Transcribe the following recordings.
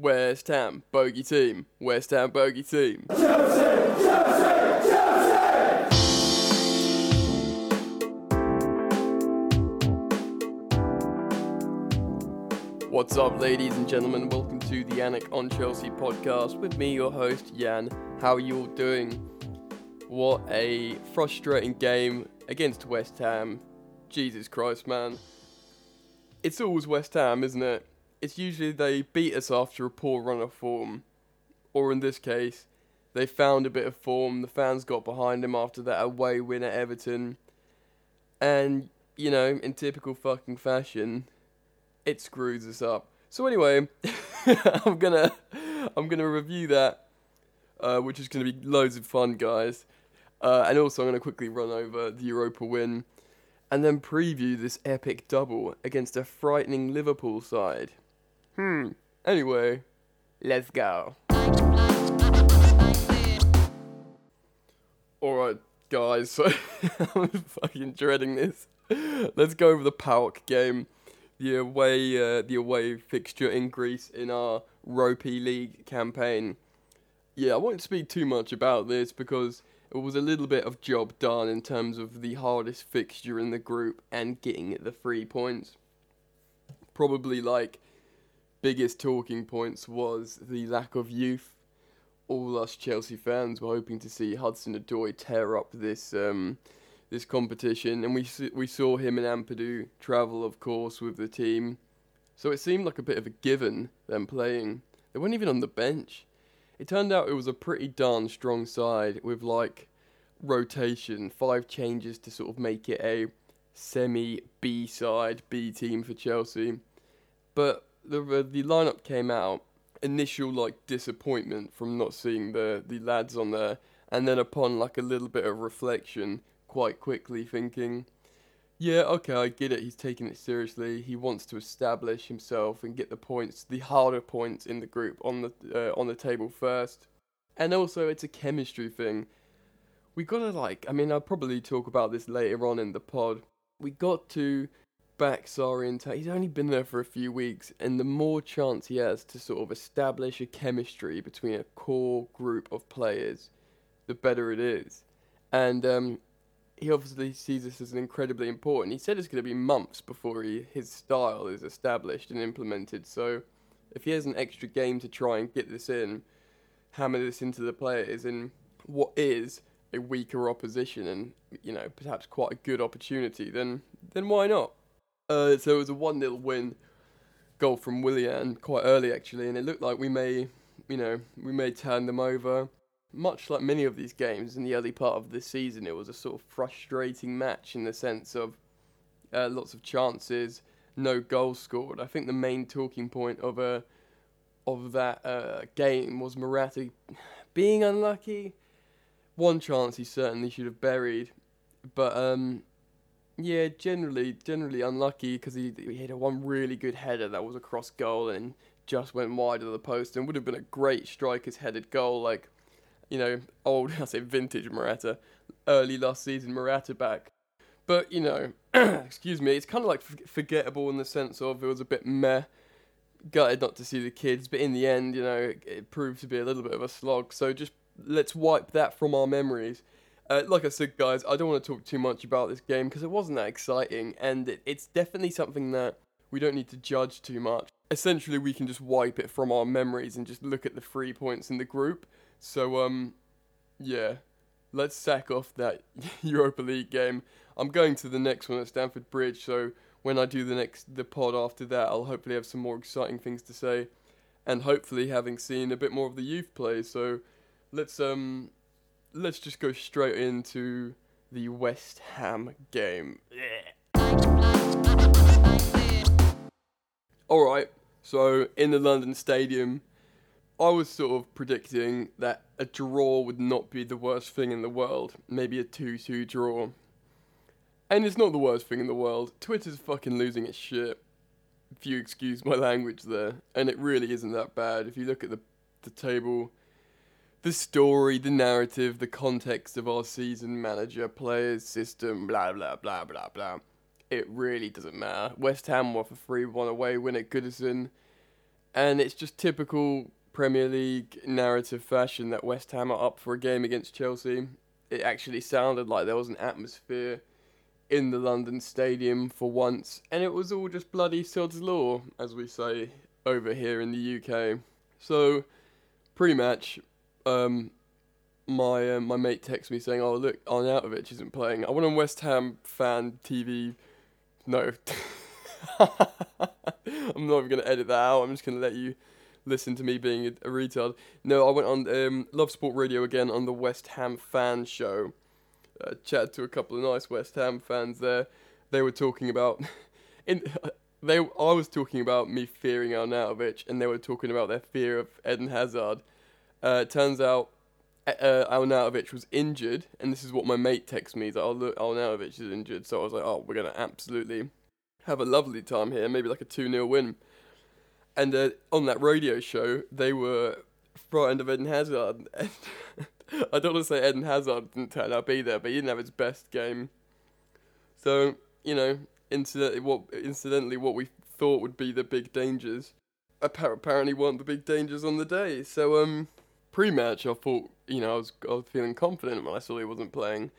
West Ham, bogey team. West Ham, bogey team. Chelsea, Chelsea, Chelsea! What's up, ladies and gentlemen? Welcome to the Yannick on Chelsea podcast with me, your host, Jan. How are you all doing? What a frustrating game against West Ham. Jesus Christ, man. It's always West Ham, isn't it? It's usually they beat us after a poor run of form. Or in this case, they found a bit of form, the fans got behind them after that away win at Everton. And, you know, in typical fucking fashion, it screws us up. So anyway, I'm gonna I'm gonna review that, uh, which is gonna be loads of fun, guys. Uh, and also, I'm gonna quickly run over the Europa win, and then preview this epic double against a frightening Liverpool side. Hmm. Anyway, let's go. Alright, guys, so I'm fucking dreading this. Let's go over the PAOK game the away uh, the away fixture in Greece in our Ropey League campaign. Yeah, I won't speak too much about this because it was a little bit of job done in terms of the hardest fixture in the group and getting the three points. Probably like biggest talking points was the lack of youth. All us Chelsea fans were hoping to see Hudson Odoi tear up this um, this competition, and we we saw him and Ampadu travel, of course, with the team. So it seemed like a bit of a given them playing. They weren't even on the bench. It turned out it was a pretty darn strong side with like rotation, five changes to sort of make it a semi B side B team for Chelsea. But the the lineup came out initial like disappointment from not seeing the the lads on there, and then upon like a little bit of reflection, quite quickly, thinking, yeah, okay, I get it. He's taking it seriously. He wants to establish himself and get the points, the harder points in the group on the uh, on the table first. And also, it's a chemistry thing. We gotta like. I mean, I'll probably talk about this later on in the pod. We got to back and He's only been there for a few weeks, and the more chance he has to sort of establish a chemistry between a core group of players, the better it is. And um, he obviously sees this as incredibly important. He said it's going to be months before he, his style is established and implemented. So, if he has an extra game to try and get this in, hammer this into the players in what is a weaker opposition and you know perhaps quite a good opportunity, then then why not? Uh, so it was a one 0 win, goal from Willian quite early actually, and it looked like we may you know we may turn them over much like many of these games in the early part of the season, it was a sort of frustrating match in the sense of uh, lots of chances, no goals scored. I think the main talking point of a of that uh, game was Morata being unlucky. One chance he certainly should have buried, but um, yeah, generally generally unlucky because he he hit one really good header that was a cross goal and just went wide of the post and would have been a great striker's headed goal like you know, old, I say vintage Morata, early last season Morata back. But, you know, excuse me, it's kind of like forgettable in the sense of it was a bit meh. Gutted not to see the kids, but in the end, you know, it, it proved to be a little bit of a slog. So just let's wipe that from our memories. Uh, like I said, guys, I don't want to talk too much about this game because it wasn't that exciting, and it, it's definitely something that we don't need to judge too much. Essentially, we can just wipe it from our memories and just look at the three points in the group so um, yeah, let's sack off that Europa League game. I'm going to the next one at Stamford Bridge, so when I do the next the pod after that, I'll hopefully have some more exciting things to say, and hopefully having seen a bit more of the youth play. So let's um, let's just go straight into the West Ham game. All right, so in the London Stadium, I was sort of predicting that a draw would not be the worst thing in the world. Maybe a 2 2 draw. And it's not the worst thing in the world. Twitter's fucking losing its shit. If you excuse my language there. And it really isn't that bad. If you look at the, the table, the story, the narrative, the context of our season, manager, players, system, blah, blah, blah, blah, blah. It really doesn't matter. West Ham were for 3 1 away win at Goodison and it's just typical Premier League narrative fashion that West Ham are up for a game against Chelsea. It actually sounded like there was an atmosphere in the London Stadium for once, and it was all just bloody sod's law, as we say over here in the UK. So, pre-match, um, my uh, my mate texts me saying, "Oh look, Arnautovic isn't playing." I went on West Ham fan TV. No, I'm not even gonna edit that out. I'm just gonna let you listen to me being a, a retard. No, I went on um, Love Sport Radio again on the West Ham fan show. Uh, chatted to a couple of nice West Ham fans there. They were talking about in they I was talking about me fearing Arnautovic, and they were talking about their fear of Eden Hazard. Uh, turns out uh, Arnautovic was injured, and this is what my mate texts me. He's like, "Oh look, Arnautovic is injured." So I was like, "Oh, we're gonna absolutely have a lovely time here, maybe like a two 0 win." And uh, on that radio show, they were frightened of Eden Hazard. I don't want to say Eden Hazard didn't turn out be there, but he didn't have his best game. So you know, incidentally, what incidentally what we thought would be the big dangers apparently weren't the big dangers on the day. So um, pre-match, I thought you know I was I was feeling confident when I saw he wasn't playing,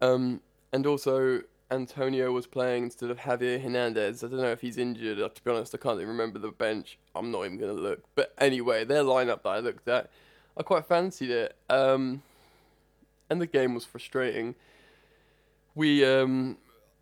um, and also Antonio was playing instead of Javier Hernandez. I don't know if he's injured. To be honest, I can't even remember the bench. I'm not even gonna look. But anyway, their lineup that I looked at, I quite fancied it. Um, and the game was frustrating. We um,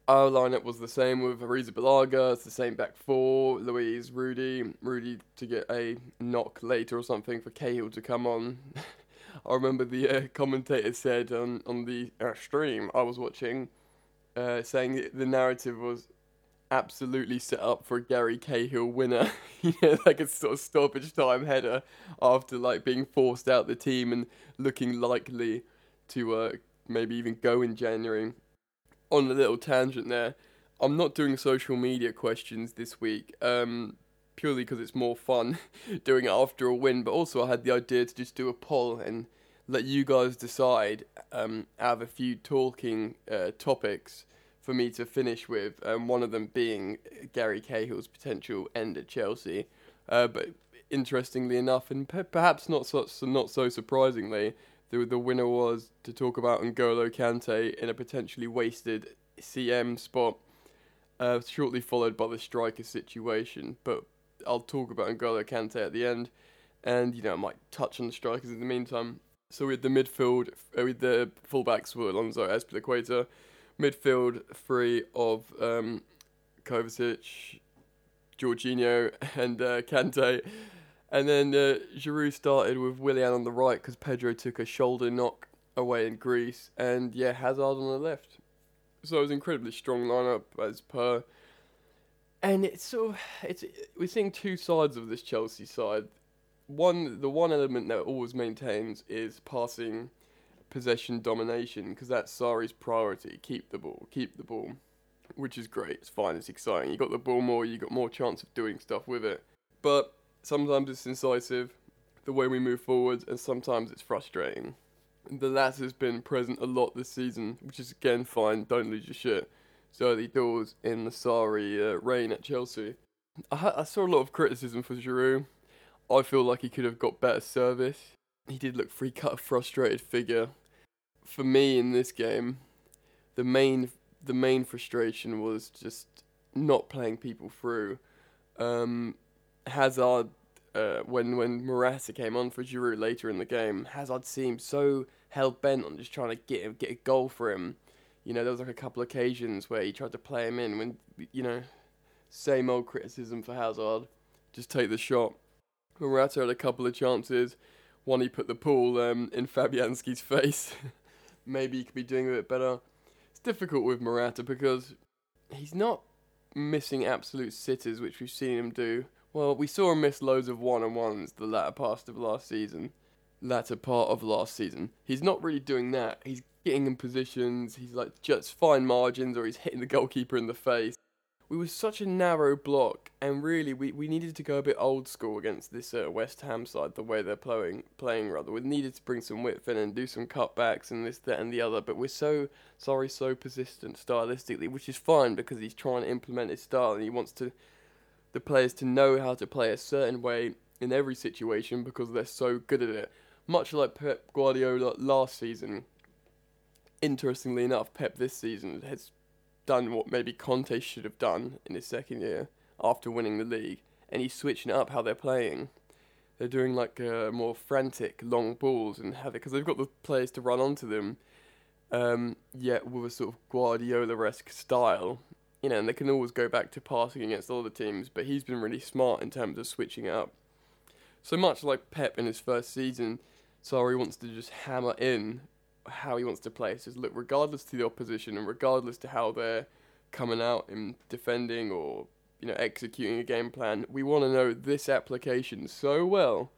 our lineup was the same with Arrizabalaga, it's the same back four, Luiz, Rudy, Rudy to get a knock later or something for Cahill to come on. I remember the uh, commentator said on, on the uh, stream I was watching, uh, saying the narrative was absolutely set up for a Gary Cahill winner. yeah, like a sort of stoppage time header after like being forced out the team and looking likely to uh, maybe even go in January. On a little tangent there, I'm not doing social media questions this week. Um, purely because it's more fun doing it after a win. But also, I had the idea to just do a poll and let you guys decide um, out of a few talking uh, topics for me to finish with. Um, one of them being Gary Cahill's potential end at Chelsea. Uh, but interestingly enough, and p- perhaps not so, not so surprisingly, the the winner was to talk about N'Golo Kante in a potentially wasted CM spot. Uh, shortly followed by the striker situation, but I'll talk about N'Golo Kante at the end, and you know I might touch on the strikers in the meantime. So with the midfield, uh, with the fullbacks were Alonso Azpilicueta, midfield three of um, Kovacic, Jorginho, and uh, Kante. And then uh, Giroud started with Willian on the right because Pedro took a shoulder knock away in Greece, and yeah, Hazard on the left. So it was an incredibly strong lineup as per and it's sort of it's we're seeing two sides of this Chelsea side. One, the one element that always maintains is passing, possession domination because that's Sarri's priority. Keep the ball, keep the ball, which is great. It's fine. It's exciting. You got the ball more. You got more chance of doing stuff with it. But sometimes it's incisive, the way we move forward, and sometimes it's frustrating. The latter has been present a lot this season, which is again fine. Don't lose your shit early doors in the Sarri uh, reign at Chelsea. I, I saw a lot of criticism for Giroud. I feel like he could have got better service. He did look free cut a frustrated figure. For me in this game, the main the main frustration was just not playing people through. Um, Hazard, uh, when when Morata came on for Giroud later in the game, Hazard seemed so hell bent on just trying to get him, get a goal for him you know, there was like a couple of occasions where he tried to play him in when, you know, same old criticism for Hazard. Just take the shot. Morata had a couple of chances. One he put the ball um, in Fabianski's face. Maybe he could be doing a bit better. It's difficult with Morata because he's not missing absolute sitters, which we've seen him do. Well, we saw him miss loads of one-on-ones the latter part of last season. Latter part of last season. He's not really doing that. He's getting in positions. He's like just fine margins, or he's hitting the goalkeeper in the face. We were such a narrow block, and really, we, we needed to go a bit old school against this uh, West Ham side. The way they're playing, playing rather, we needed to bring some width in and do some cutbacks and this, that, and the other. But we're so Sarri, so persistent stylistically, which is fine because he's trying to implement his style and he wants to the players to know how to play a certain way in every situation because they're so good at it. Much like Pep Guardiola last season. Interestingly enough, Pep this season has done what maybe Conte should have done in his second year after winning the league, and he's switching up how they're playing. They're doing like uh, more frantic long balls and have it because they've got the players to run onto them, um, yet with a sort of Guardiola-esque style. You know, and they can always go back to passing against other teams, but he's been really smart in terms of switching it up. So much like Pep in his first season, Sarri wants to just hammer in how he wants to play. So look, regardless to the opposition and regardless to how they're coming out in defending or you know executing a game plan, we want to know this application so well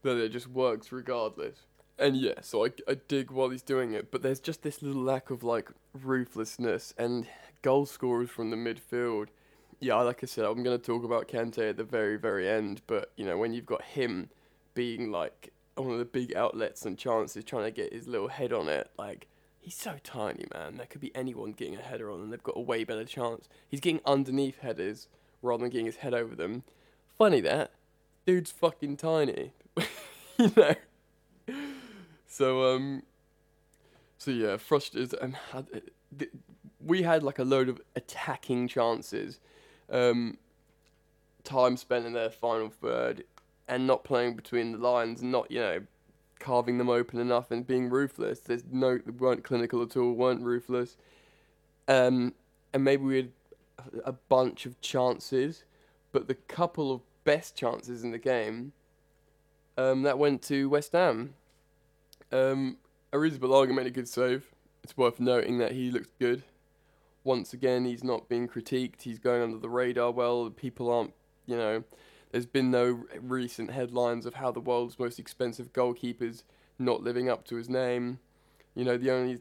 that it just works regardless. And yeah, so I, I dig while he's doing it, but there's just this little lack of like ruthlessness and goal scorers from the midfield. Yeah, like I said, I'm going to talk about Kante at the very, very end, but you know, when you've got him being like one of the big outlets and chances trying to get his little head on it. Like, he's so tiny, man. There could be anyone getting a header on, and they've got a way better chance. He's getting underneath headers rather than getting his head over them. Funny that. Dude's fucking tiny. you know? So, um. So, yeah, frustrated. Um, had, we had like a load of attacking chances. Um, time spent in their final third and not playing between the lines and not, you know, carving them open enough and being ruthless. There's no, they weren't clinical at all, weren't ruthless. Um, and maybe we had a bunch of chances, but the couple of best chances in the game, um, that went to West Ham. Um, Arrizabalaga made a good save. It's worth noting that he looked good. Once again, he's not being critiqued. He's going under the radar well. People aren't, you know, there's been no recent headlines of how the world's most expensive goalkeeper's not living up to his name. You know, the only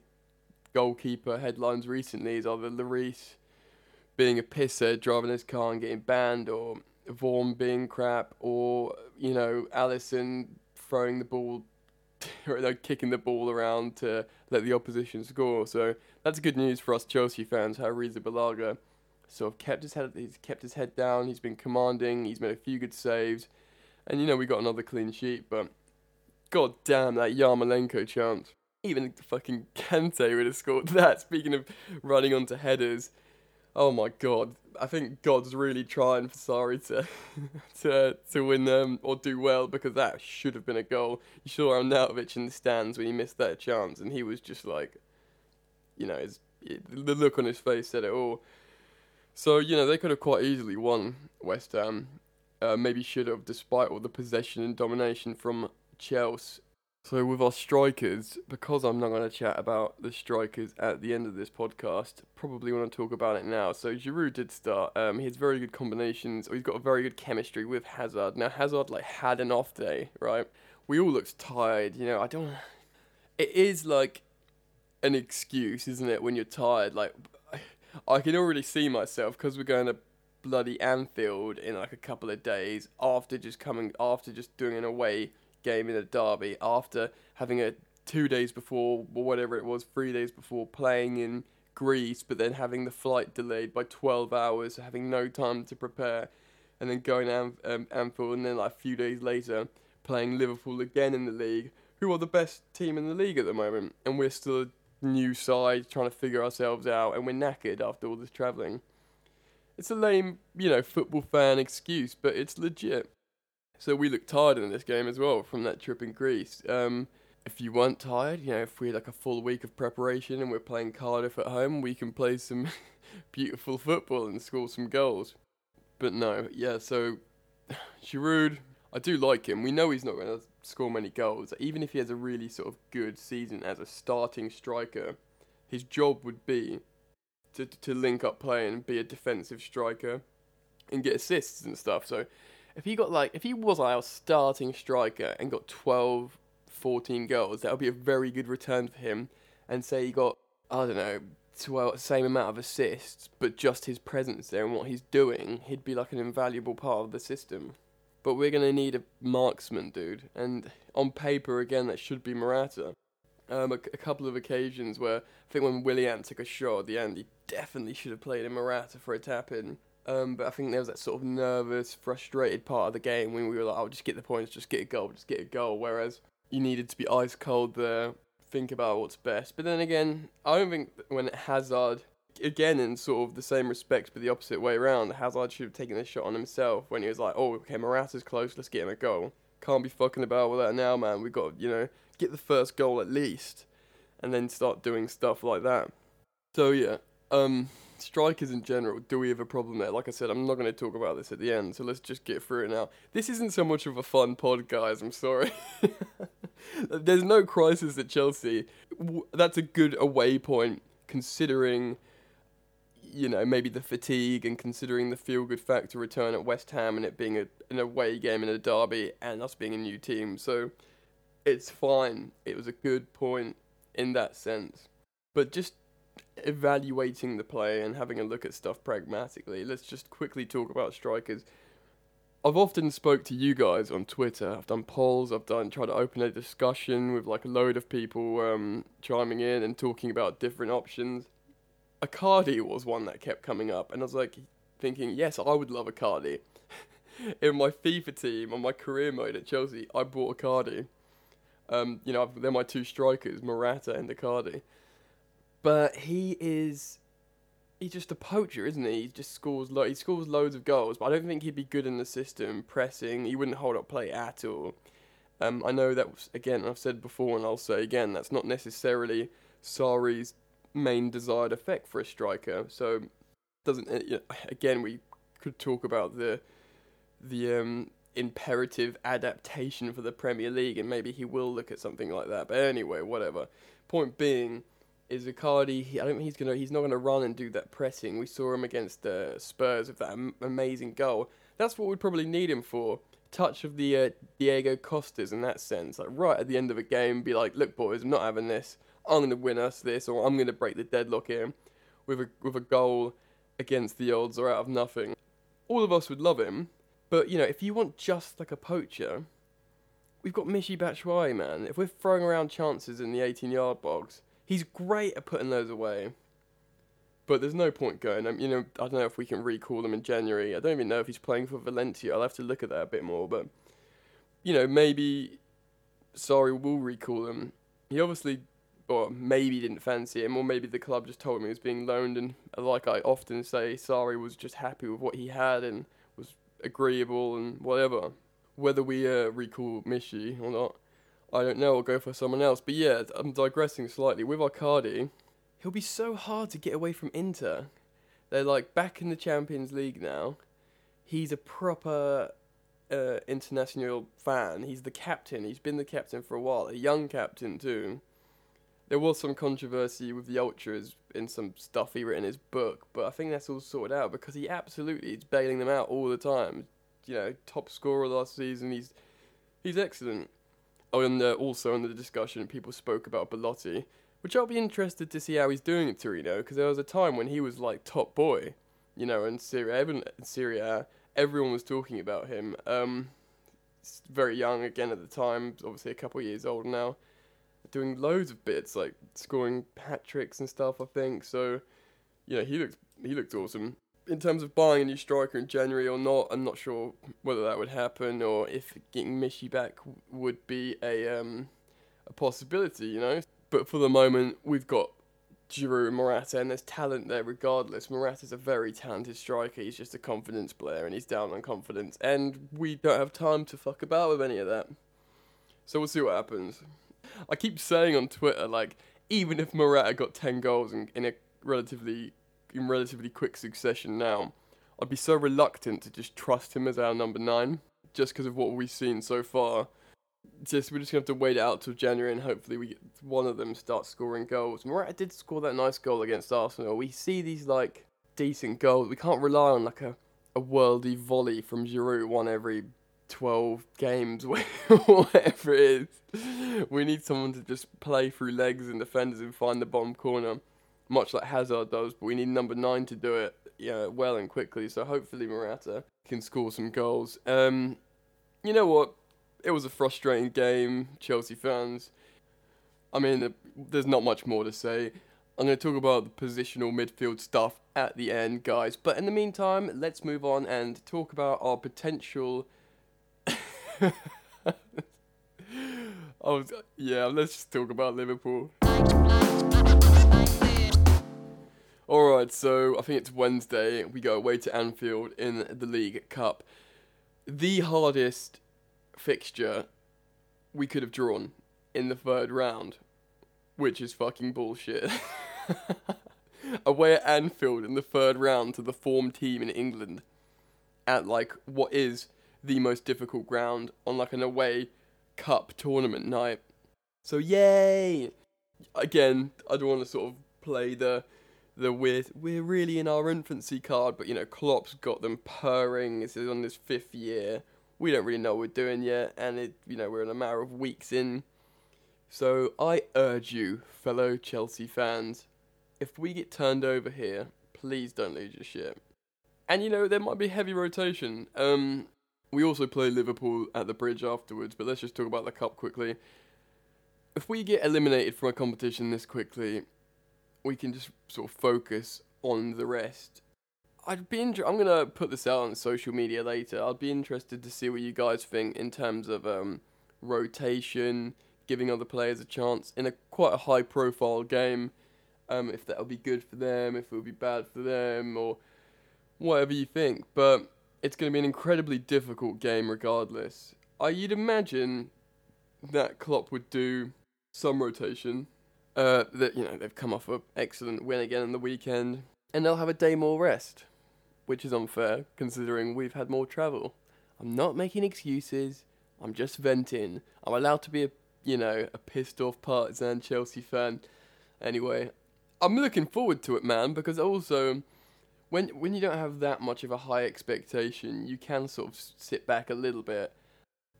goalkeeper headlines recently is either Lloris being a pisser, driving his car and getting banned, or Vorm being crap, or, you know, Alisson throwing the ball, like kicking the ball around to let the opposition score. So that's good news for us Chelsea fans, how Arrizabalaga sort of kept his head he's kept his head down. He's been commanding. He's made a few good saves, and you know we got another clean sheet. But god damn that Yarmolenko chance! Even fucking Kante would have scored that. Speaking of running onto headers, oh my god! I think God's really trying for Sarri to to to win them or do well because that should have been a goal. You saw Arnautovic in the stands when he missed that chance, and he was just like, you know, his, the look on his face said it all. So, you know, they could have quite easily won West Ham. Uh, maybe should have, despite all the possession and domination from Chelsea. So, with our strikers, because I'm not going to chat about the strikers at the end of this podcast, probably want to talk about it now. So, Giroud did start. Um, he has very good combinations. He's got a very good chemistry with Hazard. Now, Hazard like had an off day, right? We all looked tired. You know, I don't. It is like an excuse, isn't it? When you're tired, like I can already see myself because we're going to bloody Anfield in like a couple of days after just coming after just doing an away game in a derby after having a two days before or whatever it was three days before playing in Greece but then having the flight delayed by 12 hours having no time to prepare and then going to um, Anfield and then like a few days later playing Liverpool again in the league who are the best team in the league at the moment and we're still a new side, trying to figure ourselves out, and we're knackered after all this travelling. It's a lame, you know, football fan excuse, but it's legit. So we look tired in this game as well from that trip in Greece. Um, if you weren't tired, you know, if we had like a full week of preparation and we're playing Cardiff at home, we can play some beautiful football and score some goals. But no, yeah, so Giroud, I do like him. We know he's not going to score many goals. Even if he has a really sort of good season as a starting striker, his job would be to to link up play and be a defensive striker and get assists and stuff. So if he got like if he was our starting striker and got 12 14 goals, that would be a very good return for him. And say he got I don't know, 12 same amount of assists, but just his presence there and what he's doing, he'd be like an invaluable part of the system. But we're going to need a marksman, dude. And on paper, again, that should be Morata. Um, a, a, couple of occasions where I think when Willian took a shot at the end, he definitely should have played in Morata for a tap in. Um, but I think there was that sort of nervous, frustrated part of the game when we were like, "Oh, just get the points, just get a goal, just get a goal." Whereas you needed to be ice cold there, think about what's best. But then again, I don't think when Hazard, again in sort of the same respect, but the opposite way around, Hazard should have taken the shot on himself when he was like, "Oh, okay, Morata's close, let's get him a goal." Can't be fucking about with that now, man. We've got you know get the first goal at least, and then start doing stuff like that. So yeah, um, strikers in general, do we have a problem there? Like I said, I'm not going to talk about this at the end, so let's just get through it now. This isn't so much of a fun pod, guys. I'm sorry. There's no crisis at Chelsea. That's a good away point, considering, you know, maybe the fatigue and considering the feel good factor return at West Ham and it being a, an away game in a derby and us being a new team. So it's fine. It was a good point in that sense. But just evaluating the play and having a look at stuff pragmatically, let's just quickly talk about strikers. I've often spoke to you guys on Twitter. I've done polls. I've done tried to open a discussion with like a load of people um, chiming in and talking about different options. Icardi was one that kept coming up, and I was like thinking, yes, I would love Icardi. In my FIFA team on my career mode at Chelsea, I bought Icardi. Um, you know, they're my two strikers, Morata and Icardi. But he is he's just a poacher, isn't he? He just scores lo- he scores loads of goals, but I don't think he'd be good in the system pressing. He wouldn't hold up play at all. Um, I know that was, again I've said before and I'll say again that's not necessarily Sarri's main desired effect for a striker. So doesn't uh, again we could talk about the the um, imperative adaptation for the Premier League and maybe he will look at something like that. But anyway, whatever. Point being is Icardi. He, I don't think he's gonna. He's not gonna run and do that pressing. We saw him against the uh, Spurs with that am- amazing goal. That's what we'd probably need him for. Touch of the uh, Diego Costas in that sense, like right at the end of a game, be like, "Look, boys, I'm not having this. I'm gonna win us this, or I'm gonna break the deadlock here with a with a goal against the odds or out of nothing." All of us would love him, but you know, if you want just like a poacher, we've got Michy Batshuayi, man. If we're throwing around chances in the 18-yard box He's great at putting those away. But there's no point going. Um, you know, I don't know if we can recall him in January. I don't even know if he's playing for Valencia. I'll have to look at that a bit more. But you know, maybe Sarri will recall him. He obviously, or maybe didn't fancy him, or maybe the club just told him he was being loaned. And like I often say, Sarri was just happy with what he had and was agreeable and whatever. Whether we uh, recall Michy or not, I don't know, I'll go for someone else. But yeah, I'm digressing slightly. With Icardi, he'll be so hard to get away from Inter. They're like back in the Champions League now. He's a proper uh, international fan. He's the captain. He's been the captain for a while, a young captain too. There was some controversy with the ultras in some stuff he wrote in his book, but I think that's all sorted out because he absolutely is bailing them out all the time. You know, top scorer last season. He's he's excellent. Oh, and uh, also in the discussion, people spoke about Belotti, which I'll be interested to see how he's doing at Torino, because there was a time when he was like top boy, you know, in Serie A, in Serie A, everyone was talking about him. Um, very young again at the time, obviously a couple of years old now, doing loads of bits like scoring hat tricks and stuff. I think so. You know, he looked he looked awesome in terms of buying a new striker in January or not, I'm not sure whether that would happen or if getting Michy back would be a um, a possibility, you know. But for the moment, we've got Giroud and Morata, and there's talent there regardless. Morata's a very talented striker. He's just a confidence player, and he's down on confidence. And we don't have time to fuck about with any of that. So we'll see what happens. I keep saying on Twitter, like, even if Morata got 10 goals in, in a relatively in relatively quick succession now, I'd be so reluctant to just trust him as our number nine, just because of what we've seen so far. Just we're just gonna have to wait out till January and hopefully we get one of them start scoring goals. Morata did score that nice goal against Arsenal. We see these like decent goals. We can't rely on like a a worldy volley from Giroud one every 12 games, whatever it is. We need someone to just play through legs and defenders and find the bottom corner much like Hazard does, but we need number nine to do it yeah, well and quickly. So hopefully Morata can score some goals. Um, you know what? It was a frustrating game, Chelsea fans. I mean, there's not much more to say. I'm going to talk about the positional midfield stuff at the end, guys. But in the meantime, let's move on and talk about our potential. oh, yeah, let's just talk about Liverpool. Alright, so I think it's Wednesday. We go away to Anfield in the League Cup. The hardest fixture we could have drawn in the third round, which is fucking bullshit. away at Anfield in the third round to the form team in England at like what is the most difficult ground on like an away cup tournament night. So yay! Again, I don't want to sort of play the the we're we're really in our infancy card, but you know Klopp's got them purring. This is on this fifth year. We don't really know what we're doing yet, and it you know we're in a matter of weeks in. So I urge you, fellow Chelsea fans, if we get turned over here, please don't lose your shit. And you know there might be heavy rotation. Um, we also play Liverpool at the bridge afterwards, but let's just talk about the cup quickly. If we get eliminated from a competition this quickly, we can just sort of focus on the rest. I'd be inter- I'm gonna put this out on social media later. I'd be interested to see what you guys think in terms of um, rotation, giving other players a chance in a quite a high profile game. Um, if that'll be good for them, if it'll be bad for them, or whatever you think. But it's going to be an incredibly difficult game regardless. I, you'd imagine that Klopp would do some rotation. Uh, that you know they've come off an excellent win again on the weekend, and they'll have a day more rest, which is unfair considering we've had more travel. I'm not making excuses. I'm just venting. I'm allowed to be a you know a pissed off partisan Chelsea fan. Anyway, I'm looking forward to it, man, because also when when you don't have that much of a high expectation, you can sort of sit back a little bit.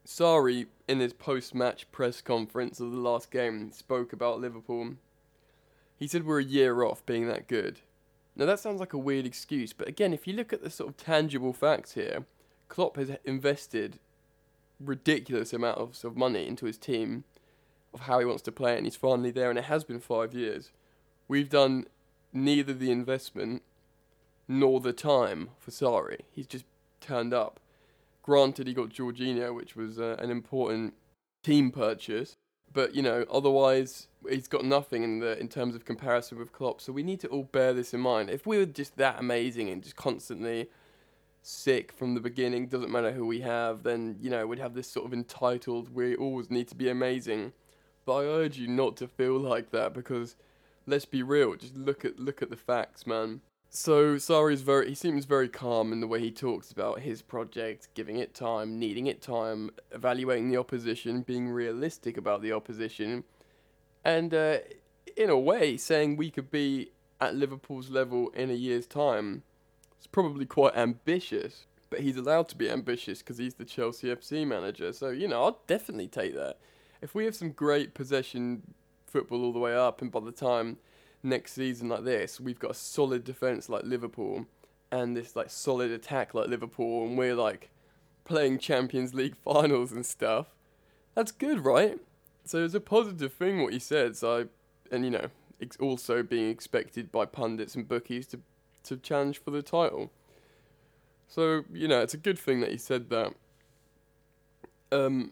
Sarri, in his post-match press conference of the last game, spoke about Liverpool. He said we're a year off being that good. Now that sounds like a weird excuse, but again, if you look at the sort of tangible facts here, Klopp has invested ridiculous amounts of, money into his team, of how he wants to play, and he's finally there, and it has been five years. We've done neither the investment nor the time for Sarri. He's just turned up. Granted, he got Jorginho, which was uh, an important team purchase, but you know, otherwise he's got nothing in the in terms of comparison with Klopp. So we need to all bear this in mind. If we were just that amazing and just constantly sick from the beginning, doesn't matter who we have, then you know we'd have this sort of entitled. We always need to be amazing. But I urge you not to feel like that because let's be real. Just look at look at the facts, man. So Sarri's very he seems very calm in the way he talks about his project, giving it time, needing it time, evaluating the opposition, being realistic about the opposition, and uh, in a way saying we could be at Liverpool's level in a year's time. It's probably quite ambitious, but he's allowed to be ambitious because he's the Chelsea FC manager. So you know, I'll definitely take that. If we have some great possession football all the way up, and by the time next season like this, we've got a solid defense like Liverpool and this like solid attack like Liverpool, and we're like playing Champions League finals and stuff. That's good, right? So it's a positive thing what he said. So I, and you know, it's also being expected by pundits and bookies to to challenge for the title. So you know, it's a good thing that he said that. Um,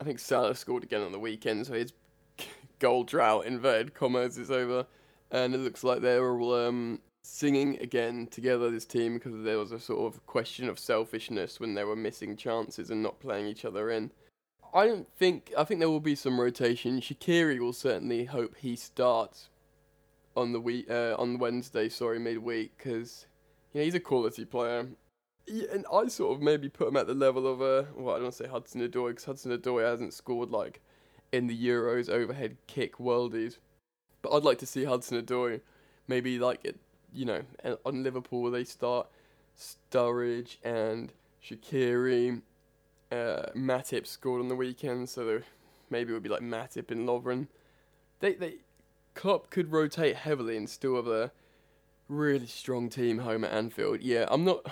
I think Salah scored again on the weekend, so his goal drought inverted commas is over and it looks like they're all um, singing again together. This team because there was a sort of question of selfishness when they were missing chances and not playing each other in. I don't think I think there will be some rotation. Shaqiri will certainly hope he starts on the week uh, on Wednesday. Sorry, midweek because you know he's a quality player. And I sort of maybe put him at the level of uh, well, I don't say Hudson Odoi because Hudson Odoi hasn't scored like in the Euros overhead kick worldies. But I'd like to see Hudson Odoi maybe like it, you know, on Liverpool they start Sturridge and Shaqiri. Uh, Matip scored on the weekend, so maybe it would be like Matip and Lovren. They they Klopp could rotate heavily and still have a really strong team home at Anfield. Yeah, I'm not.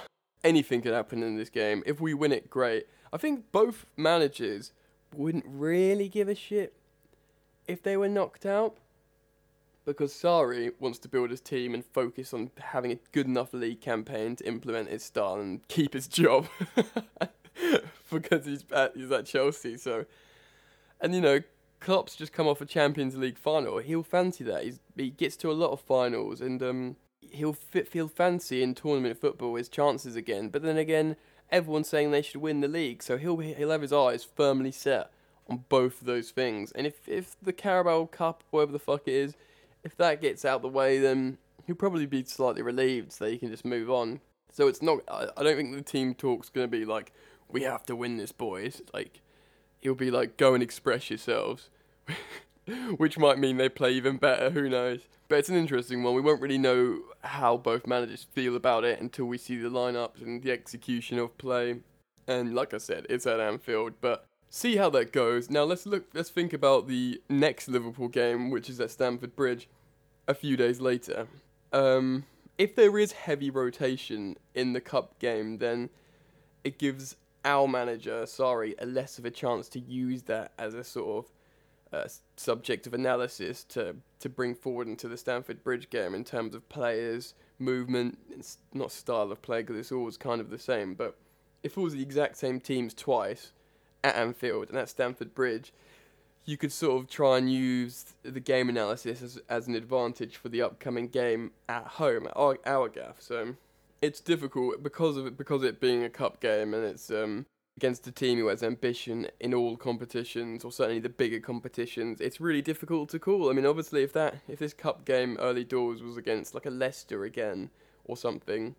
Anything could happen in this game. If we win it, great. I think both managers wouldn't really give a shit if they were knocked out because Sarri wants to build his team and focus on having a good enough league campaign to implement his style and keep his job because he's at he's at Chelsea. So, and you know, Klopp's just come off a Champions League final. He'll fancy that. He's, he gets to a lot of finals and um, he'll fit, feel fancy in tournament football his chances again. But then again, everyone's saying they should win the league, so he'll he'll have his eyes firmly set on both of those things. And if if the Carabao Cup, whatever the fuck it is, if that gets out the way, then he'll probably be slightly relieved so he can just move on. So it's not. I, I don't think the team talk's gonna be like, we have to win this, boys. Like, he'll be like, go and express yourselves. Which might mean they play even better, who knows? But it's an interesting one. We won't really know how both managers feel about it until we see the lineups and the execution of play. And like I said, it's at Anfield, but see how that goes. Now let's look let's think about the next Liverpool game, which is at Stamford Bridge a few days later. Um, if there is heavy rotation in the cup game, then it gives our manager, Sarri, a less of a chance to use that as a sort of uh, subject of analysis to to bring forward into the Stamford Bridge game in terms of players, movement, it's not style of play because it's always kind of the same. But if it was the exact same teams twice at Anfield and at Stamford Bridge, you could sort of try and use the game analysis as, as an advantage for the upcoming game at home at our, our gaff. So it's difficult because of it because it being a cup game and it's um, against a team who has ambition in all competitions or certainly the bigger competitions. It's really difficult to call. I mean, obviously, if that if this cup game early doors was against like a Leicester again or something,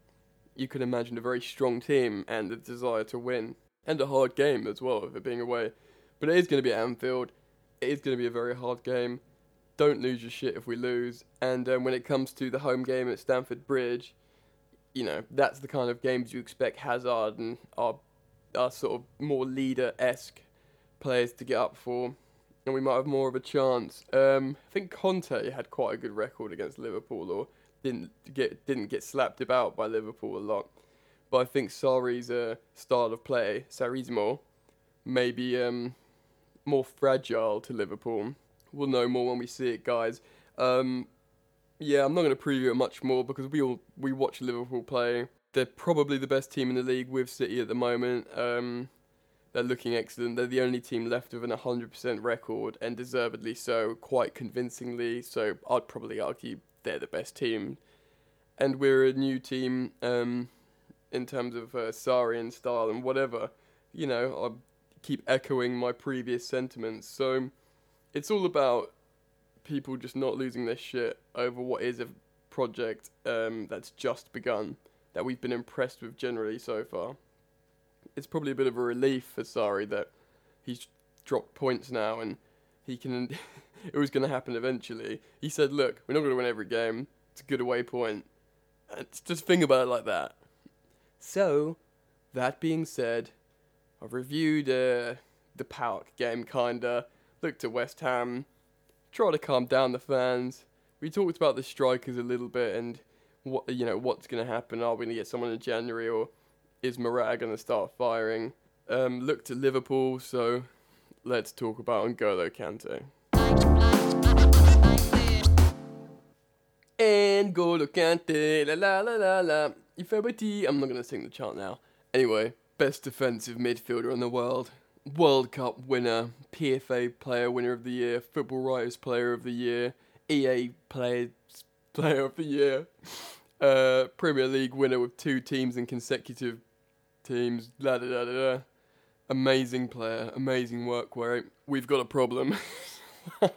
you could imagine a very strong team and a desire to win and a hard game as well of it being away. But it is going to be at Anfield it is going to be a very hard game. Don't lose your shit if we lose. And um, when it comes to the home game at Stamford Bridge, you know that's the kind of games you expect Hazard and our our sort of more leader esque players to get up for, and we might have more of a chance. Um, I think Conte had quite a good record against Liverpool, or didn't get didn't get slapped about by Liverpool a lot. But I think Sarri's uh, style of play, Sarrismo, maybe um, more fragile to Liverpool. We'll know more when we see it, guys. Um, yeah, I'm not going to preview it much more because we all we watch Liverpool play. They're probably the best team in the league with City at the moment. Um, they're looking excellent. They're the only team left with an 100% record, and deservedly so, quite convincingly. So I'd probably argue they're the best team. And we're a new team um, in terms of uh, Sarri and style and whatever. You know, keep echoing my previous sentiments. So it's all about people just not losing their shit over what is a project um, that's just begun, that we've been impressed with generally so far. It's probably a bit of a relief for Sarri that he's dropped points now and he can. it was going to happen eventually. He said, "Look, we're not going to win every game. It's a good away point. just think about it like that." So, that being said, I've reviewed uh, the PAOK game, kinda. Looked at West Ham. Tried to calm down the fans. We talked about the strikers a little bit and what you know what's going to happen. Are we going to get someone in January or is Morata going to start firing? Um, looked at Liverpool, so let's talk about N'Golo Kante. N'Golo Kante, la la la la la. If I'm not going to sing the chant now. Anyway, best defensive midfielder in the world, World Cup winner, PFA Player Winner of the Year, Football Writers Player of the Year, EA Players Player of the Year, uh, Premier League winner with two teams in consecutive teams. La da da da da. Amazing player, amazing work rate. We've got a problem.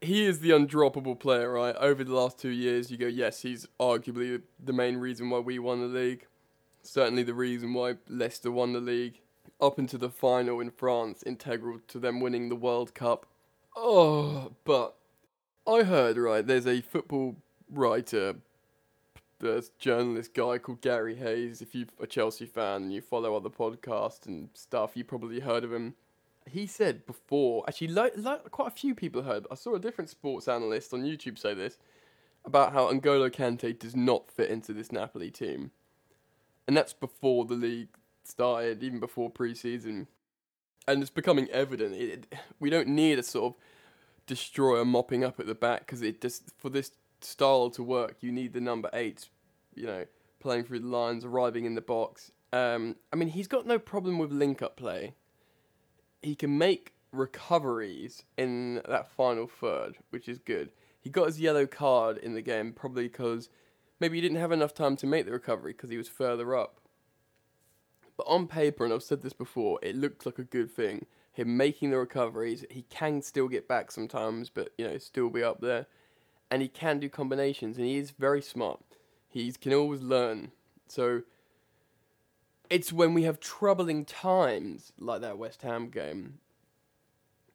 he is the undroppable player, right? Over the last two years, you go, yes, he's arguably the main reason why we won the league certainly the reason why Leicester won the league up into the final in France, integral to them winning the World Cup. Oh, but I heard, right, there's a football writer, there's journalist guy called Gary Hayes. If you're a Chelsea fan and you follow other podcasts and stuff, you probably heard of him. He said before, actually, like, like quite a few people heard, I saw a different sports analyst on YouTube say this, about how N'Golo Kante does not fit into this Napoli team and that's before the league started, even before preseason. And it's becoming evident. It, we don't need a sort of destroyer mopping up at the back because it just for this style to work, you need the number eight, you know, playing through the lines, arriving in the box. Um, I mean, he's got no problem with link up play. He can make recoveries in that final third, which is good. He got his yellow card in the game probably because maybe he didn't have enough time to make the recovery because he was further up. But on paper, and I've said this before, it looks like a good thing. Him making the recoveries, he can still get back sometimes, but you know, still be up there. And he can do combinations, and he is very smart. He can always learn. So it's when we have troubling times like that West Ham game,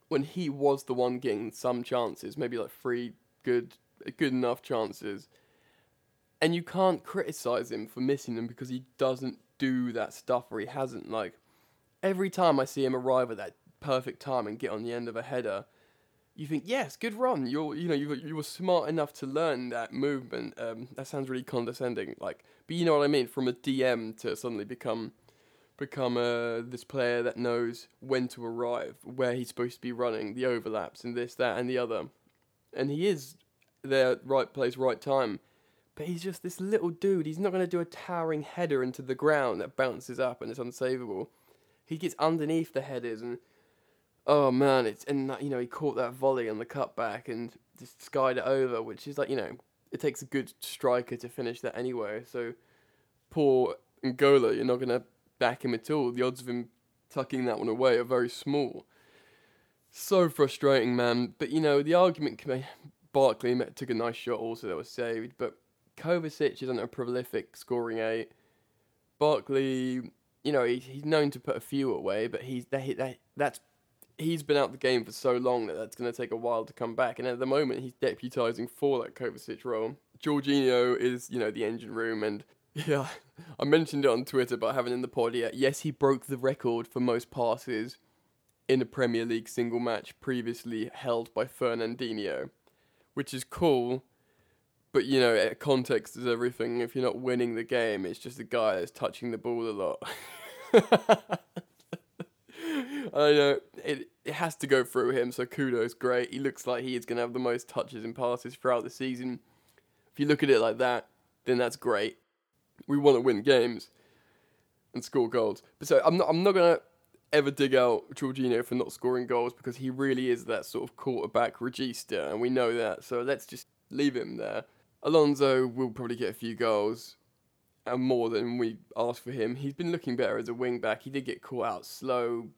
when he was the one getting some chances, maybe like three good, good enough chances, and you can't criticize him for missing them because he doesn't do that stuff or he hasn't. Like every time I see him arrive at that perfect time and get on the end of a header, you think, yes, good run. You're, you know, you you were smart enough to learn that movement. Um, that sounds really condescending, like, but you know what I mean. From a DM to suddenly become, become uh, this player that knows when to arrive, where he's supposed to be running, the overlaps, and this, that, and the other, and he is there, right place, right time. But he's just this little dude. He's not going to do a towering header into the ground that bounces up and it's unsavable. He gets underneath the headers and oh man, it's and you know he caught that volley on the cutback and just skied it over, which is like you know it takes a good striker to finish that anyway. So poor N'Golo, you're not going to back him at all. The odds of him tucking that one away are very small. So frustrating, man. But you know the argument can be Barkley took a nice shot also that was saved, but Kovacic isn't a prolific scoring eight. Barkley, you know, he, he's known to put a few away, but he's that, that that's he's been out the game for so long that that's going to take a while to come back. And at the moment, he's deputising for that Kovacic role. Jorginho is, you know, the engine room, and yeah, I mentioned it on Twitter, but I haven't in the pod yet. Yes, he broke the record for most passes in a Premier League single match previously held by Fernandinho, which is cool but you know, context is everything. If you're not winning the game, it's just a guy that's touching the ball a lot. I know it. It has to go through him. So kudos, great. He looks like he is going to have the most touches and passes throughout the season. If you look at it like that, then that's great. We want to win games and score goals. But so I'm not. I'm not going to ever dig out Jorginho for not scoring goals because he really is that sort of quarterback regista, and we know that. So let's just leave him there. Alonso will probably get a few goals and more than we asked for him. He's been looking better as a wing back. He did get caught out slow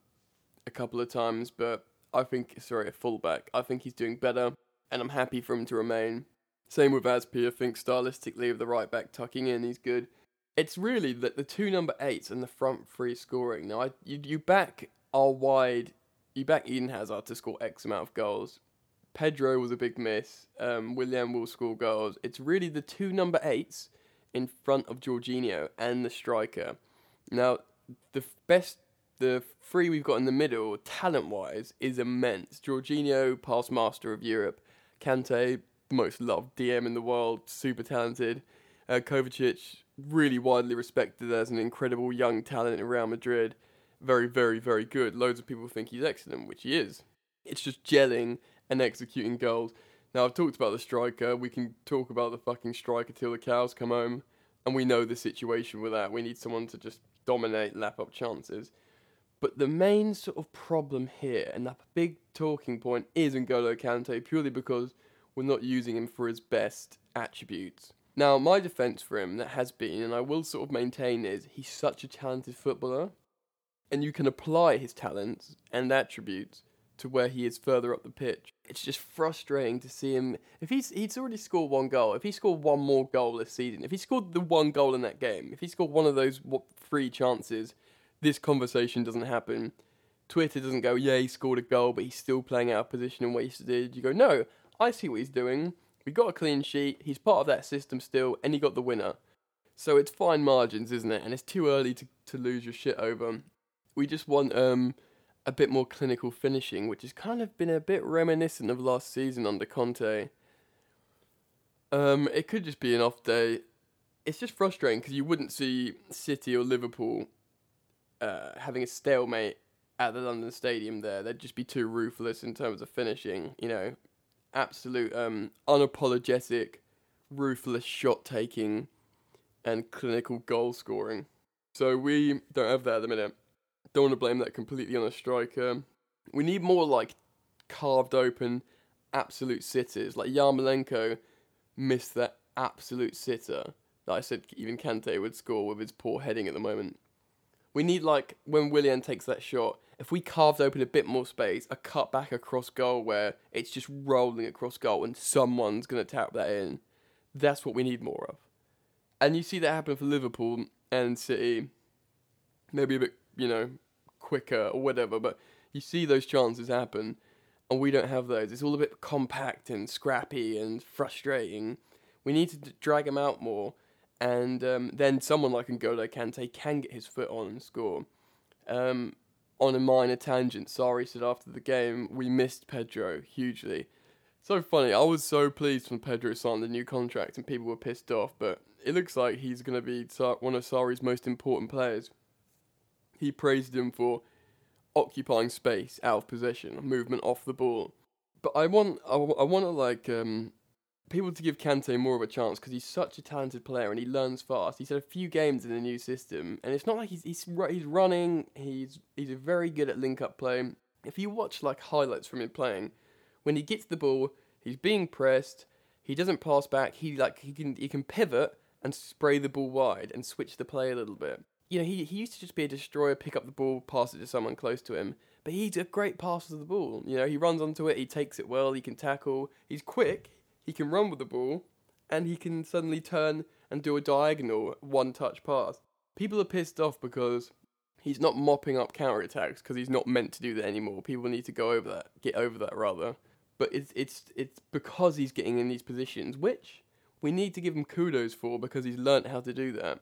a couple of times, but I think sorry, a fullback. I think he's doing better, and I'm happy for him to remain. Same with Azpi. I think stylistically, of the right back tucking in, he's good. It's really that the two number eights and the front three scoring. Now, I, you you back our wide, you back Eden Hazard to score X amount of goals, Pedro was a big miss. Um, Willian will score goals. It's really the two number eights in front of Jorginho and the striker. Now, the best, the three we've got in the middle, talent wise, is immense. Jorginho, past master of Europe. Kante, most loved DM in the world, super talented. Uh, Kovacic, really widely respected as an incredible young talent in Real Madrid. Very, very, very good. Loads of people think he's excellent, which he is. It's just gelling and executing goals. Now, I've talked about the striker. We can talk about the fucking striker till the cows come home. And we know the situation with that. We need someone to just dominate, lap up chances. But the main sort of problem here, and that big talking point, is N'Golo Kante, purely because we're not using him for his best attributes. Now, my defence for him, that has been, and I will sort of maintain, is he's such a talented footballer, and you can apply his talents and attributes to where he is further up the pitch. It's just frustrating to see him. If he's he's already scored one goal, if he scored one more goal this season, if he scored the one goal in that game, if he scored one of those three chances, this conversation doesn't happen. Twitter doesn't go, yeah, he scored a goal, but he's still playing out of position and wasted. You go, no, I see what he's doing. We got a clean sheet. He's part of that system still, and he got the winner. So it's fine margins, isn't it? And it's too early to, to lose your shit over. We just want um a bit more clinical finishing, which has kind of been a bit reminiscent of last season under Conte. Um, it could just be an off day. It's just frustrating because you wouldn't see City or Liverpool uh, having a stalemate at the London Stadium there. They'd just be too ruthless in terms of finishing. You know, absolute um, unapologetic, ruthless shot taking, and clinical goal scoring. So we don't have that at the minute. Don't want to blame that completely on a striker. Um, we need more like carved open, absolute sitters. Like Yarmolenko missed that absolute sitter that I said even Kante would score with his poor heading at the moment. We need like when Willian takes that shot, if we carved open a bit more space, a cut back across goal where it's just rolling across goal and someone's gonna tap that in. That's what we need more of. And you see that happen for Liverpool and City. Maybe a bit, you know, quicker or whatever, but you see those chances happen and we don't have those. It's all a bit compact and scrappy and frustrating. We need to drag them out more and um, then someone like N'Golo Kante can get his foot on and score. Um, on a minor tangent, Sarri said after the game, we missed Pedro hugely. So funny, I was so pleased when Pedro signed the new contract and people were pissed off, but it looks like he's going to be one of Sarri's most important players. He praised him for occupying space out of possession, movement off the ball. But I want, I, want to like um, people to give Kante more of a chance because he's such a talented player and he learns fast. He's had a few games in the new system, and it's not like he's he's he's running. He's he's very good at link up play. If you watch like highlights from him playing, when he gets the ball, he's being pressed. He doesn't pass back. He like he can he can pivot and spray the ball wide and switch the play a little bit. You know, he he used to just be a destroyer, pick up the ball, pass it to someone close to him. But he's a great passer of the ball. You know, he runs onto it, he takes it well, he can tackle, he's quick, he can run with the ball, and he can suddenly turn and do a diagonal one touch pass. People are pissed off because he's not mopping up counter attacks because he's not meant to do that anymore. People need to go over that, get over that rather. But it's it's it's because he's getting in these positions, which we need to give him kudos for because he's learnt how to do that.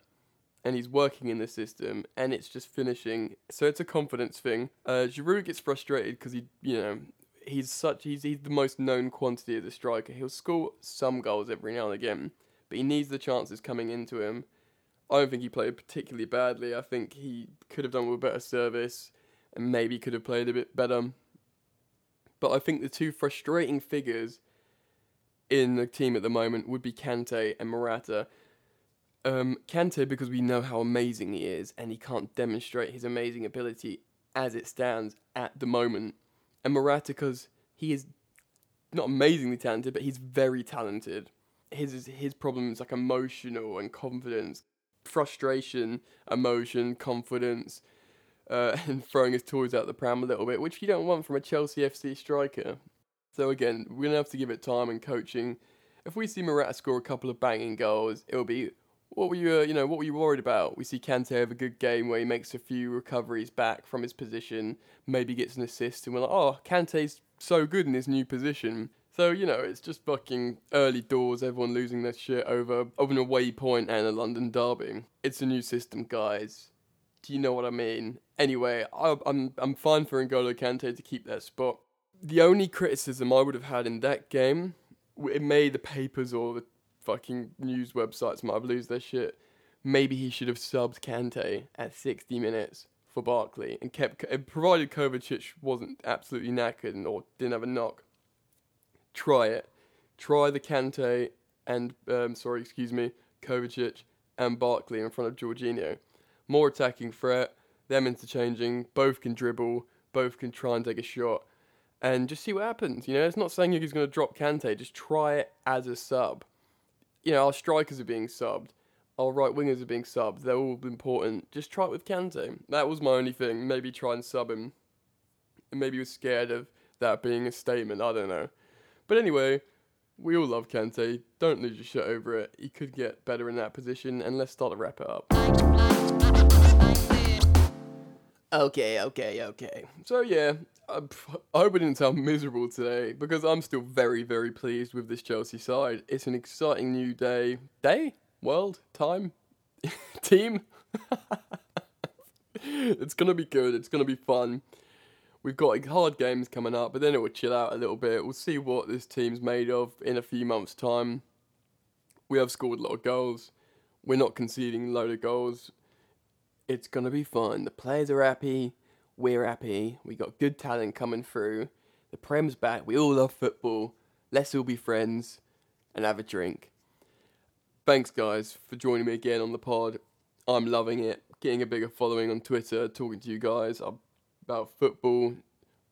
And he's working in the system, and it's just finishing. So it's a confidence thing. Uh, Giroud gets frustrated because he, you know, he's such he's he's the most known quantity as a striker. He'll score some goals every now and again, but he needs the chances coming into him. I don't think he played particularly badly. I think he could have done with better service and maybe could have played a bit better. But I think the two frustrating figures in the team at the moment would be Kante and Morata. Um, Kante because we know how amazing he is and he can't demonstrate his amazing ability as it stands at the moment and Morata because he is not amazingly talented, but he's very talented. His his problem is like emotional and confidence, frustration, emotion, confidence, uh, and throwing his toys out the pram a little bit, which you don't want from a Chelsea FC striker. So again, we're gonna have to give it time and coaching. If we see Morata score a couple of banging goals, it'll be what were you, uh, you know, what were you worried about? We see Kante have a good game where he makes a few recoveries back from his position, maybe gets an assist, and we're like, oh, Kante's so good in his new position. So you know, it's just fucking early doors. Everyone losing their shit over over an away point and a London derby. It's a new system, guys. Do you know what I mean? Anyway, I, I'm I'm fine for N'Golo Kante to keep that spot. The only criticism I would have had in that game, it made the papers or the fucking news websites might have lose their shit. Maybe he should have subbed Kante at 60 minutes for Barkley and kept, provided Kovacic wasn't absolutely knackered or didn't have a knock. Try it. Try the Kante and, um, sorry, excuse me, Kovacic and Barkley in front of Jorginho. More attacking threat, them interchanging, both can dribble, both can try and take a shot, and just see what happens. You know, it's not saying he's going to drop Kante, just try it as a sub you know, our strikers are being subbed, our right wingers are being subbed. They're all important. Just try it with Kante. That was my only thing. Maybe try and sub him. And maybe he was scared of that being a statement. I don't know. But anyway, we all love Kante. Don't lose your shit over it. He could get better in that position. And let's start to wrap it up. Okay, okay, okay. So yeah, I, hope I didn't sound miserable today because I'm still very, very pleased with this Chelsea side. It's an exciting new day, day, world, time, team. it's gonna be good. It's gonna be fun. We've got hard games coming up, but then it will chill out a little bit. We'll see what this team's made of in a few months' time. We have scored a lot of goals. We're not conceding a load of goals. It's gonna be fun. The players are happy. We're happy. We got good talent coming through. The Prem's back. We all love football. Let's all be friends and have a drink. Thanks, guys, for joining me again on the pod. I'm loving it. Getting a bigger following on Twitter, talking to you guys about football,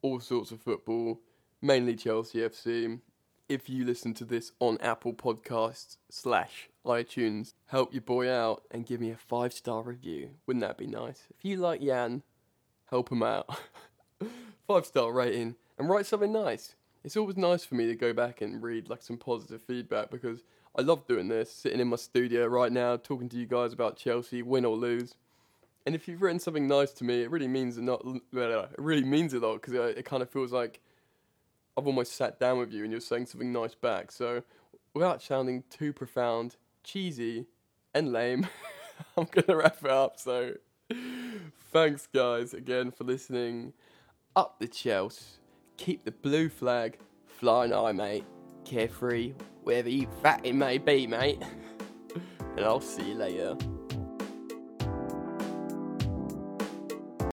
all sorts of football, mainly Chelsea FC. If you listen to this on Apple Podcasts slash iTunes, help your boy out and give me a five star review. Wouldn't that be nice? If you like Jan, help him out. five star rating and write something nice. It's always nice for me to go back and read like some positive feedback because I love doing this, sitting in my studio right now, talking to you guys about Chelsea, win or lose. And if you've written something nice to me, it really means a lot. It really means a lot because it kind of feels like I've almost sat down with you and you're saying something nice back. So, without sounding too profound, cheesy, and lame, I'm gonna wrap it up. So, thanks guys again for listening. Up the Chelsea, keep the blue flag flying high, mate. Carefree, wherever you fat it may be, mate. and I'll see you later.